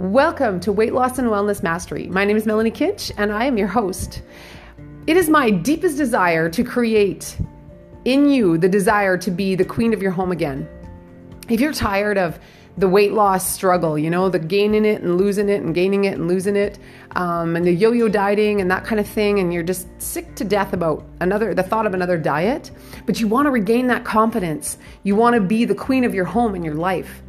Welcome to Weight Loss and Wellness Mastery. My name is Melanie Kitch, and I am your host. It is my deepest desire to create in you the desire to be the queen of your home again. If you're tired of the weight loss struggle, you know, the gaining it and losing it and gaining it and losing it, um, and the yo yo dieting and that kind of thing, and you're just sick to death about another, the thought of another diet, but you want to regain that confidence. You want to be the queen of your home and your life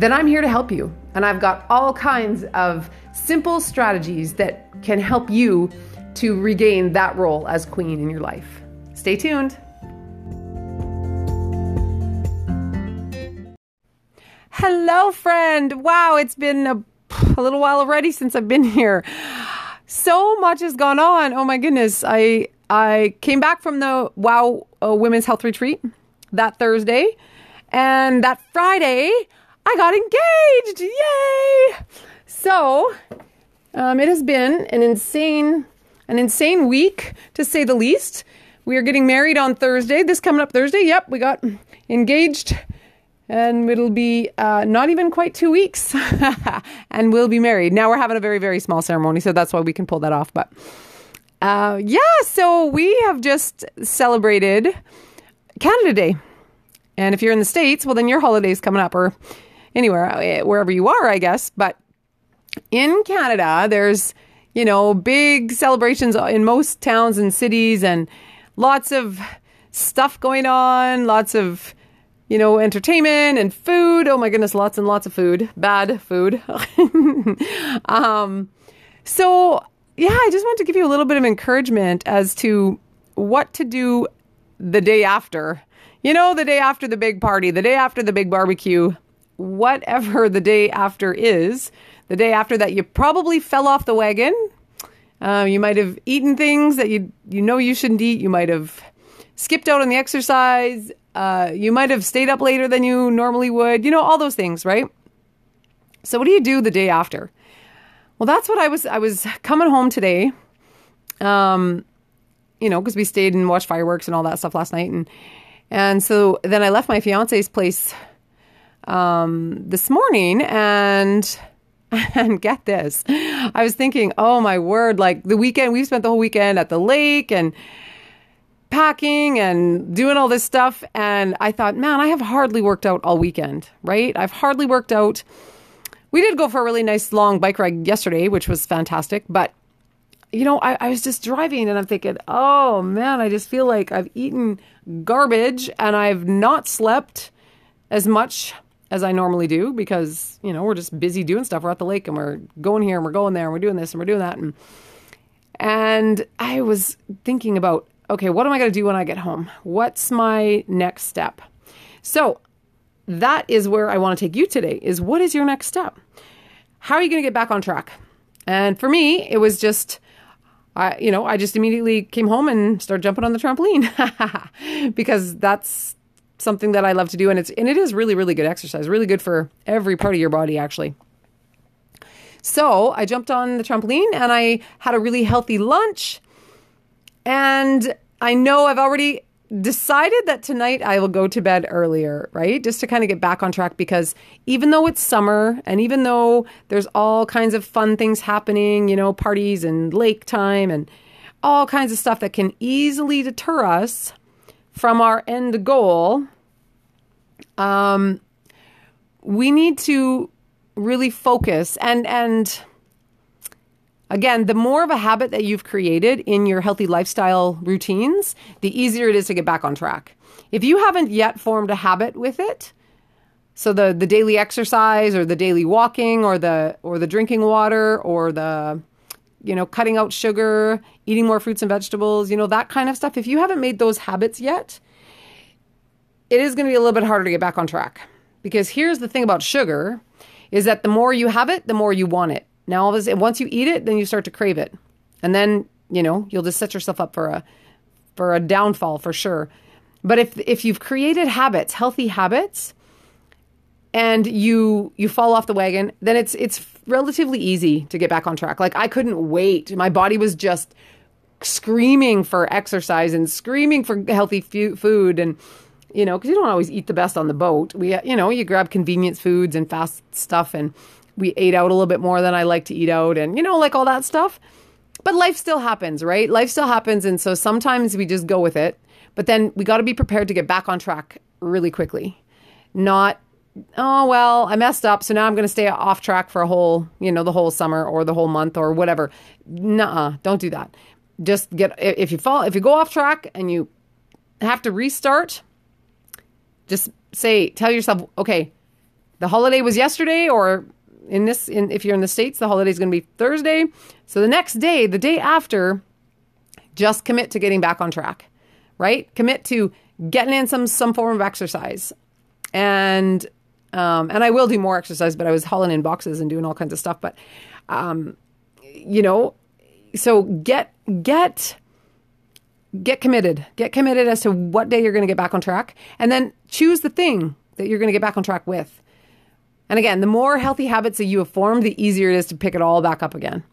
then I'm here to help you. And I've got all kinds of simple strategies that can help you to regain that role as queen in your life. Stay tuned. Hello, friend. Wow, it's been a, a little while already since I've been here. So much has gone on. Oh my goodness. I I came back from the Wow uh, Women's Health Retreat that Thursday, and that Friday I got engaged! Yay! So, um, it has been an insane, an insane week to say the least. We are getting married on Thursday. This coming up Thursday. Yep, we got engaged, and it'll be uh, not even quite two weeks, and we'll be married. Now we're having a very, very small ceremony, so that's why we can pull that off. But uh, yeah, so we have just celebrated Canada Day. And if you're in the States, well, then your holiday's coming up, or anywhere, uh, wherever you are, I guess. But in Canada, there's, you know, big celebrations in most towns and cities and lots of stuff going on, lots of, you know, entertainment and food. Oh my goodness, lots and lots of food, bad food. um, so, yeah, I just want to give you a little bit of encouragement as to what to do the day after. You know, the day after the big party, the day after the big barbecue, whatever the day after is, the day after that you probably fell off the wagon. Uh, you might have eaten things that you you know you shouldn't eat. You might have skipped out on the exercise. Uh, you might have stayed up later than you normally would. You know all those things, right? So what do you do the day after? Well, that's what I was. I was coming home today. Um, you know, because we stayed and watched fireworks and all that stuff last night, and and so then I left my fiance's place um, this morning and and get this. I was thinking oh my word like the weekend we spent the whole weekend at the lake and packing and doing all this stuff. And i thought man i have hardly worked out all weekend right? I've hardly worked out. We did go for a really nice long bike ride yesterday which was fantastic. But you know I, I was just driving and i'm thinking oh man i just feel like i've eaten garbage and i've not slept as much as I normally do because, you know, we're just busy doing stuff. We're at the lake and we're going here and we're going there and we're doing this and we're doing that. And, and I was thinking about, okay, what am I going to do when I get home? What's my next step? So that is where I want to take you today is what is your next step? How are you going to get back on track? And for me, it was just, I, you know, I just immediately came home and started jumping on the trampoline because that's something that I love to do, and it's and it is really really good exercise, really good for every part of your body actually. So I jumped on the trampoline and I had a really healthy lunch, and I know I've already decided that tonight I will go to bed earlier, right? Just to kind of get back on track because even though it's summer and even though there's all kinds of fun things happening, you know, parties and lake time and all kinds of stuff that can easily deter us from our end goal, um, we need to really focus and and again the more of a habit that you've created in your healthy lifestyle routines the easier it is to get back on track. If you haven't yet formed a habit with it so the the daily exercise or the daily walking or the or the drinking water or the you know cutting out sugar eating more fruits and vegetables you know that kind of stuff if you haven't made those habits yet it is going to be a little bit harder to get back on track. Because here's the thing about sugar is that the more you have it, the more you want it. Now, all of this, once you eat it, then you start to crave it. And then, you know, you'll just set yourself up for a for a downfall for sure. But if if you've created habits, healthy habits, and you you fall off the wagon, then it's it's relatively easy to get back on track. Like I couldn't wait. My body was just screaming for exercise and screaming for healthy food and you know, because you don't always eat the best on the boat. We, you know, you grab convenience foods and fast stuff, and we ate out a little bit more than I like to eat out and you know like all that stuff. But life still happens, right? Life still happens and so sometimes we just go with it. But then we got to be prepared to get back on track really quickly. Not oh well, I messed up, so now I'm going to stay off track for a whole, you know, the whole summer or the whole month or whatever. Nuh-uh, don't do that. Just get if you fall if you go off track and you have to restart, just say tell yourself, okay, the holiday was yesterday or in this in if you're in the states, the holiday is going to be Thursday. So the next day, the day after, just commit to getting back on track. Right? Commit to getting in some some form of exercise. And um, and I will do more exercise, but I was hauling in boxes and doing all kinds of stuff. But, um, you know, so get get get committed. Get committed as to what day you're going to get back on track, and then choose the thing that you're going to get back on track with. And again, the more healthy habits that you have formed, the easier it is to pick it all back up again.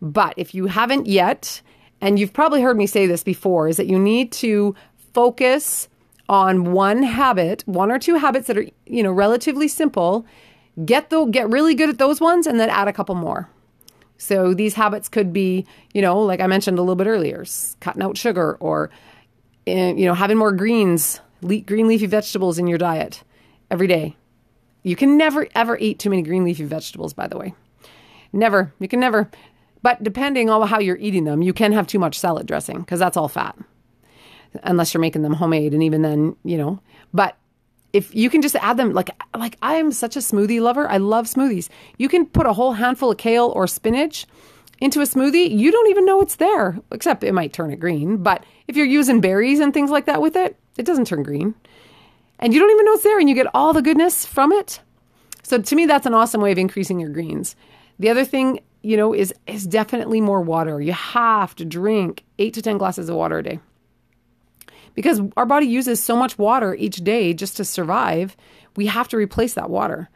But if you haven't yet, and you've probably heard me say this before, is that you need to focus on one habit, one or two habits that are, you know, relatively simple, get the get really good at those ones and then add a couple more. So these habits could be, you know, like I mentioned a little bit earlier, cutting out sugar or eh, you know, having more greens, green leafy vegetables in your diet every day. You can never ever eat too many green leafy vegetables, by the way. Never. You can never. But depending on how you're eating them, you can have too much salad dressing because that's all fat unless you're making them homemade. And even then, you know, but if you can just add them, like, like I am such a smoothie lover. I love smoothies. You can put a whole handful of kale or spinach into a smoothie. You don't even know it's there, except it might turn it green. But if you're using berries and things like that with it, it doesn't turn green. And you don't even know it's there and you get all the goodness from it. So to me, that's an awesome way of increasing your greens. The other thing, you know, is is definitely more water. You have to drink eight to ten glasses of water a day because our body uses so much water each day just to survive, we have to replace that water.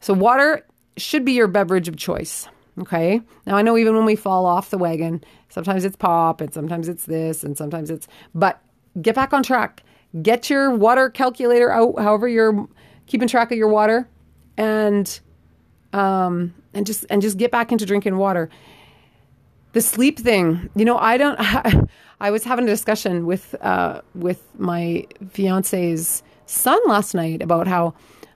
So, water should be your beverage of choice. Okay. Now, I know even when we fall off the wagon, sometimes it's pop and sometimes it's this and sometimes it's, but get back on track. Get your water calculator out, however you're keeping track of your water, and um, and just and just get back into drinking water. The sleep thing, you know, I don't. I was having a discussion with uh, with my fiance's son last night about how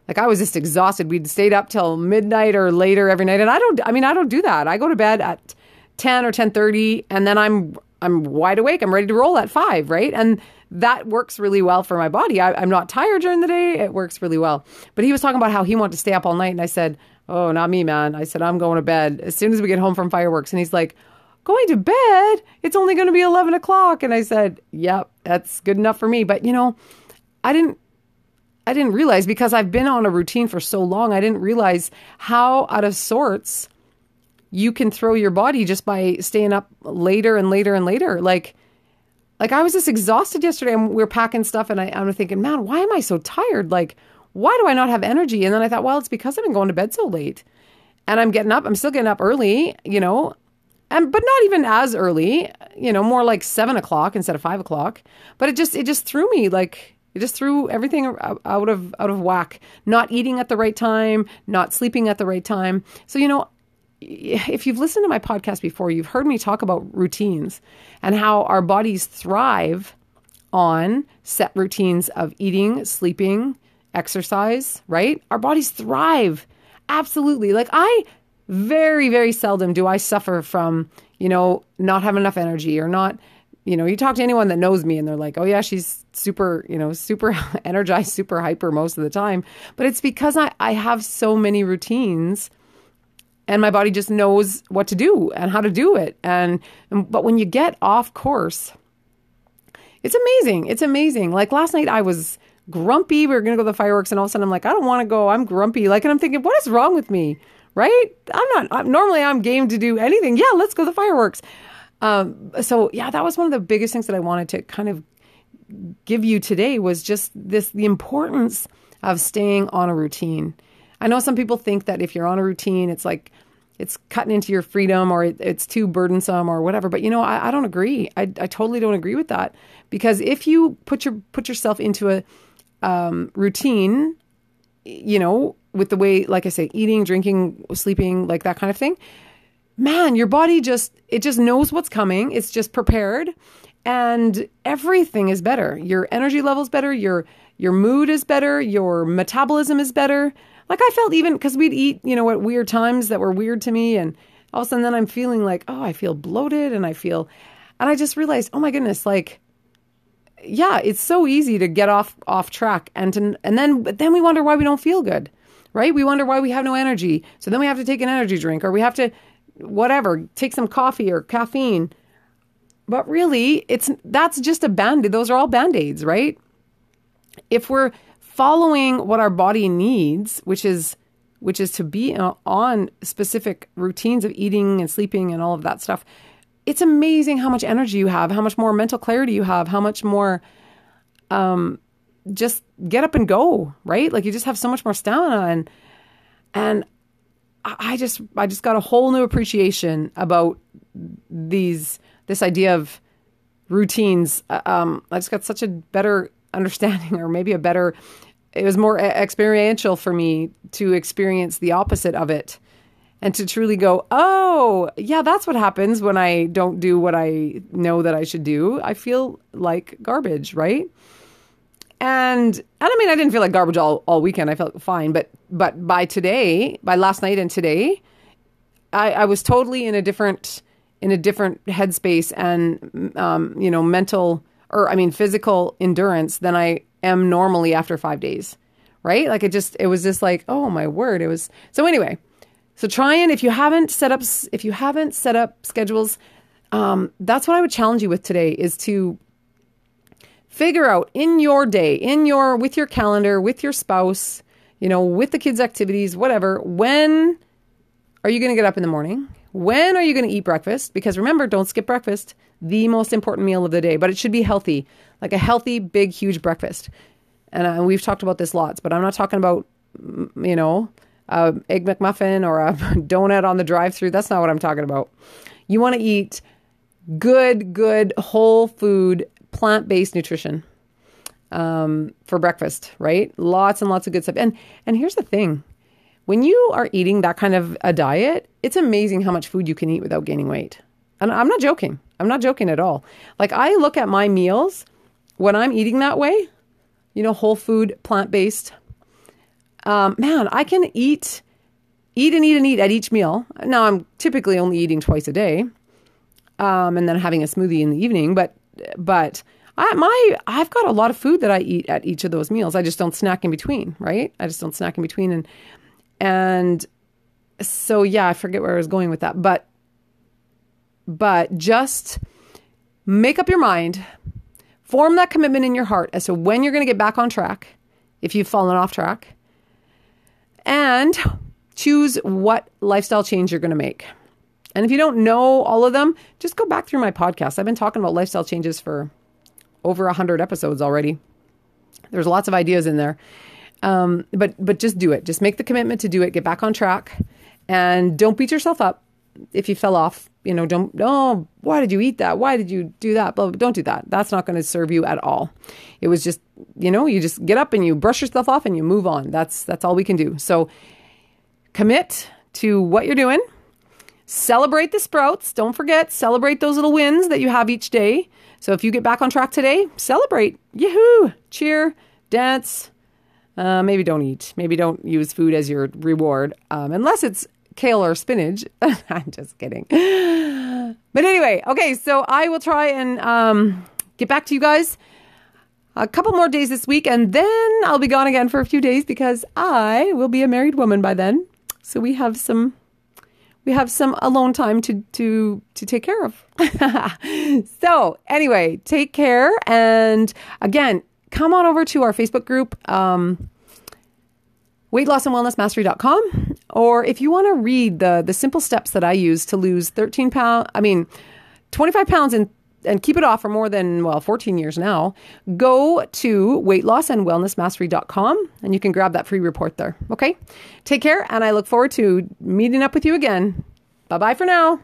like I was just exhausted. We'd stayed up till midnight or later every night, and I don't. I mean, I don't do that. I go to bed at ten or ten thirty, and then I'm I'm wide awake. I'm ready to roll at five, right? And that works really well for my body. I, I'm not tired during the day. It works really well. But he was talking about how he wanted to stay up all night, and I said, "Oh, not me, man." I said, "I'm going to bed as soon as we get home from fireworks." And he's like going to bed? It's only going to be 11 o'clock. And I said, yep, that's good enough for me. But, you know, I didn't. I didn't realize because I've been on a routine for so long, I didn't realize how out of sorts you can throw your body just by staying up later and later and later. Like, like I was just exhausted yesterday and we were packing stuff and I, I'm thinking, man, why am I so tired? Like, why do I not have energy? And then I thought, well, it's because I've been going to bed so late and I'm getting up. I'm still getting up early, you know, and but not even as early, you know, more like seven o'clock instead of five o'clock. But it just it just threw me like it just threw everything out of out of whack. Not eating at the right time, not sleeping at the right time. So you know, if you've listened to my podcast before, you've heard me talk about routines and how our bodies thrive on set routines of eating, sleeping, exercise, right? Our bodies thrive. Absolutely. Like I very, very seldom do I suffer from, you know, not having enough energy or not, you know, you talk to anyone that knows me and they're like, oh, yeah, she's super, you know, super energized, super hyper most of the time. But it's because I, I have so many routines and my body just knows what to do and how to do it. And, and but when you get off course, it's amazing. It's amazing. Like last night, I was grumpy. We were going to go to the fireworks, and all of a sudden, I'm like, I don't want to go. I'm grumpy. Like, and I'm thinking, what is wrong with me? Right? I'm not, I'm, normally I'm game to do anything. Yeah, let's go to the fireworks. Um, so yeah, that was one of the biggest things that I wanted to kind of give you today was just this, the importance of staying on a routine. I know some people think that if you're on a routine, it's like, it's cutting into your freedom or it, it's too burdensome or whatever. But you know, I, I don't agree. I, I totally don't agree with that because if you put your put yourself into a um, routine, you know, with the way, like I say, eating, drinking, sleeping, like that kind of thing, man, your body just, it just knows what's coming. It's just prepared and everything is better. Your energy level's better. Your, your mood is better. Your metabolism is better. Like I felt even because we'd eat, you know, at weird times that were weird to me. And all of a sudden then I'm feeling like, oh, I feel bloated and I feel, and I just realized, oh my goodness, like, yeah, it's so easy to get off off track and to, and then but then we wonder why we don't feel good. Right? We wonder why we have no energy. So then we have to take an energy drink or we have to whatever, take some coffee or caffeine. But really, it's that's just a band aid. those are all band-aids, right? If we're following what our body needs, which is which is to be on specific routines of eating and sleeping and all of that stuff, it's amazing how much energy you have, how much more mental clarity you have, how much more um, just get up and go, right? Like you just have so much more stamina and and I just I just got a whole new appreciation about these this idea of routines. Uh, um, I just got such a better understanding, or maybe a better. It was more experiential for me to experience the opposite of it and to truly go, oh, yeah, that's what happens when I don't do what I know that I should do. I feel like garbage, right? And and I mean, I didn't feel like garbage all, all weekend. I felt fine, but but by today, by last night and today, I, I was totally in a different in a different headspace and um, you know mental or I mean physical endurance than I am normally after five days. Right? Like it just it was just like oh my word. It was so anyway. So try and if you haven't set up if you haven't set up schedules, um, that's what I would challenge you with today is to figure out in your day, in your with your calendar, with your spouse, you know, with the kids' activities, whatever. When are you going to get up in the morning? When are you going to eat breakfast? Because remember, don't skip breakfast, the most important meal of the day, but it should be healthy, like a healthy, big, huge breakfast. And uh, we've talked about this lots, but I'm not talking about, you know, a egg McMuffin or a donut on the drive-through. That's not what I'm talking about. You want to eat good, good whole food, plant-based nutrition um, for breakfast, right? Lots and lots of good stuff. And and here's the thing: when you are eating that kind of a diet, it's amazing how much food you can eat without gaining weight. And I'm not joking. I'm not joking at all. Like I look at my meals when I'm eating that way, you know, whole food, plant-based um, man, I can eat, eat and eat and eat at each meal. Now I'm typically only eating twice a day, um, and then having a smoothie in the evening. But but I my I've got a lot of food that I eat at each of those meals. I just don't snack in between, right? I just don't snack in between, and and so yeah, I forget where I was going with that, but but just make up your mind, form that commitment in your heart as to when you're going to get back on track if you've fallen off track and choose what lifestyle change you're going to make. And if you don't know all of them, just go back through my podcast. I've been talking about lifestyle changes for over 100 episodes already. There's lots of ideas in there. Um, but but just do it. Just make the commitment to do it. Get back on track, and don't beat yourself up if you fell off. You know, don't oh, why did you eat that? Why did you do that? Blah, blah. Don't do that. That's not going to serve you at all. It was just you know, you just get up and you brush yourself off and you move on. That's that's all we can do. So commit to what you're doing. Celebrate the sprouts. Don't forget, celebrate those little wins that you have each day. So if you get back on track today, celebrate. Yahoo! Cheer, dance. Uh, maybe don't eat. Maybe don't use food as your reward, um, unless it's kale or spinach. I'm just kidding. But anyway, okay, so I will try and um, get back to you guys a couple more days this week, and then I'll be gone again for a few days because I will be a married woman by then. So we have some we have some alone time to to to take care of. so anyway, take care, and again, come on over to our Facebook group. Um, weight loss and wellness mastery.com or if you want to read the the simple steps that I use to lose 13 pounds I mean 25 pounds in and keep it off for more than, well, 14 years now, go to weightlossandwellnessmastery.com and you can grab that free report there. Okay? Take care, and I look forward to meeting up with you again. Bye bye for now.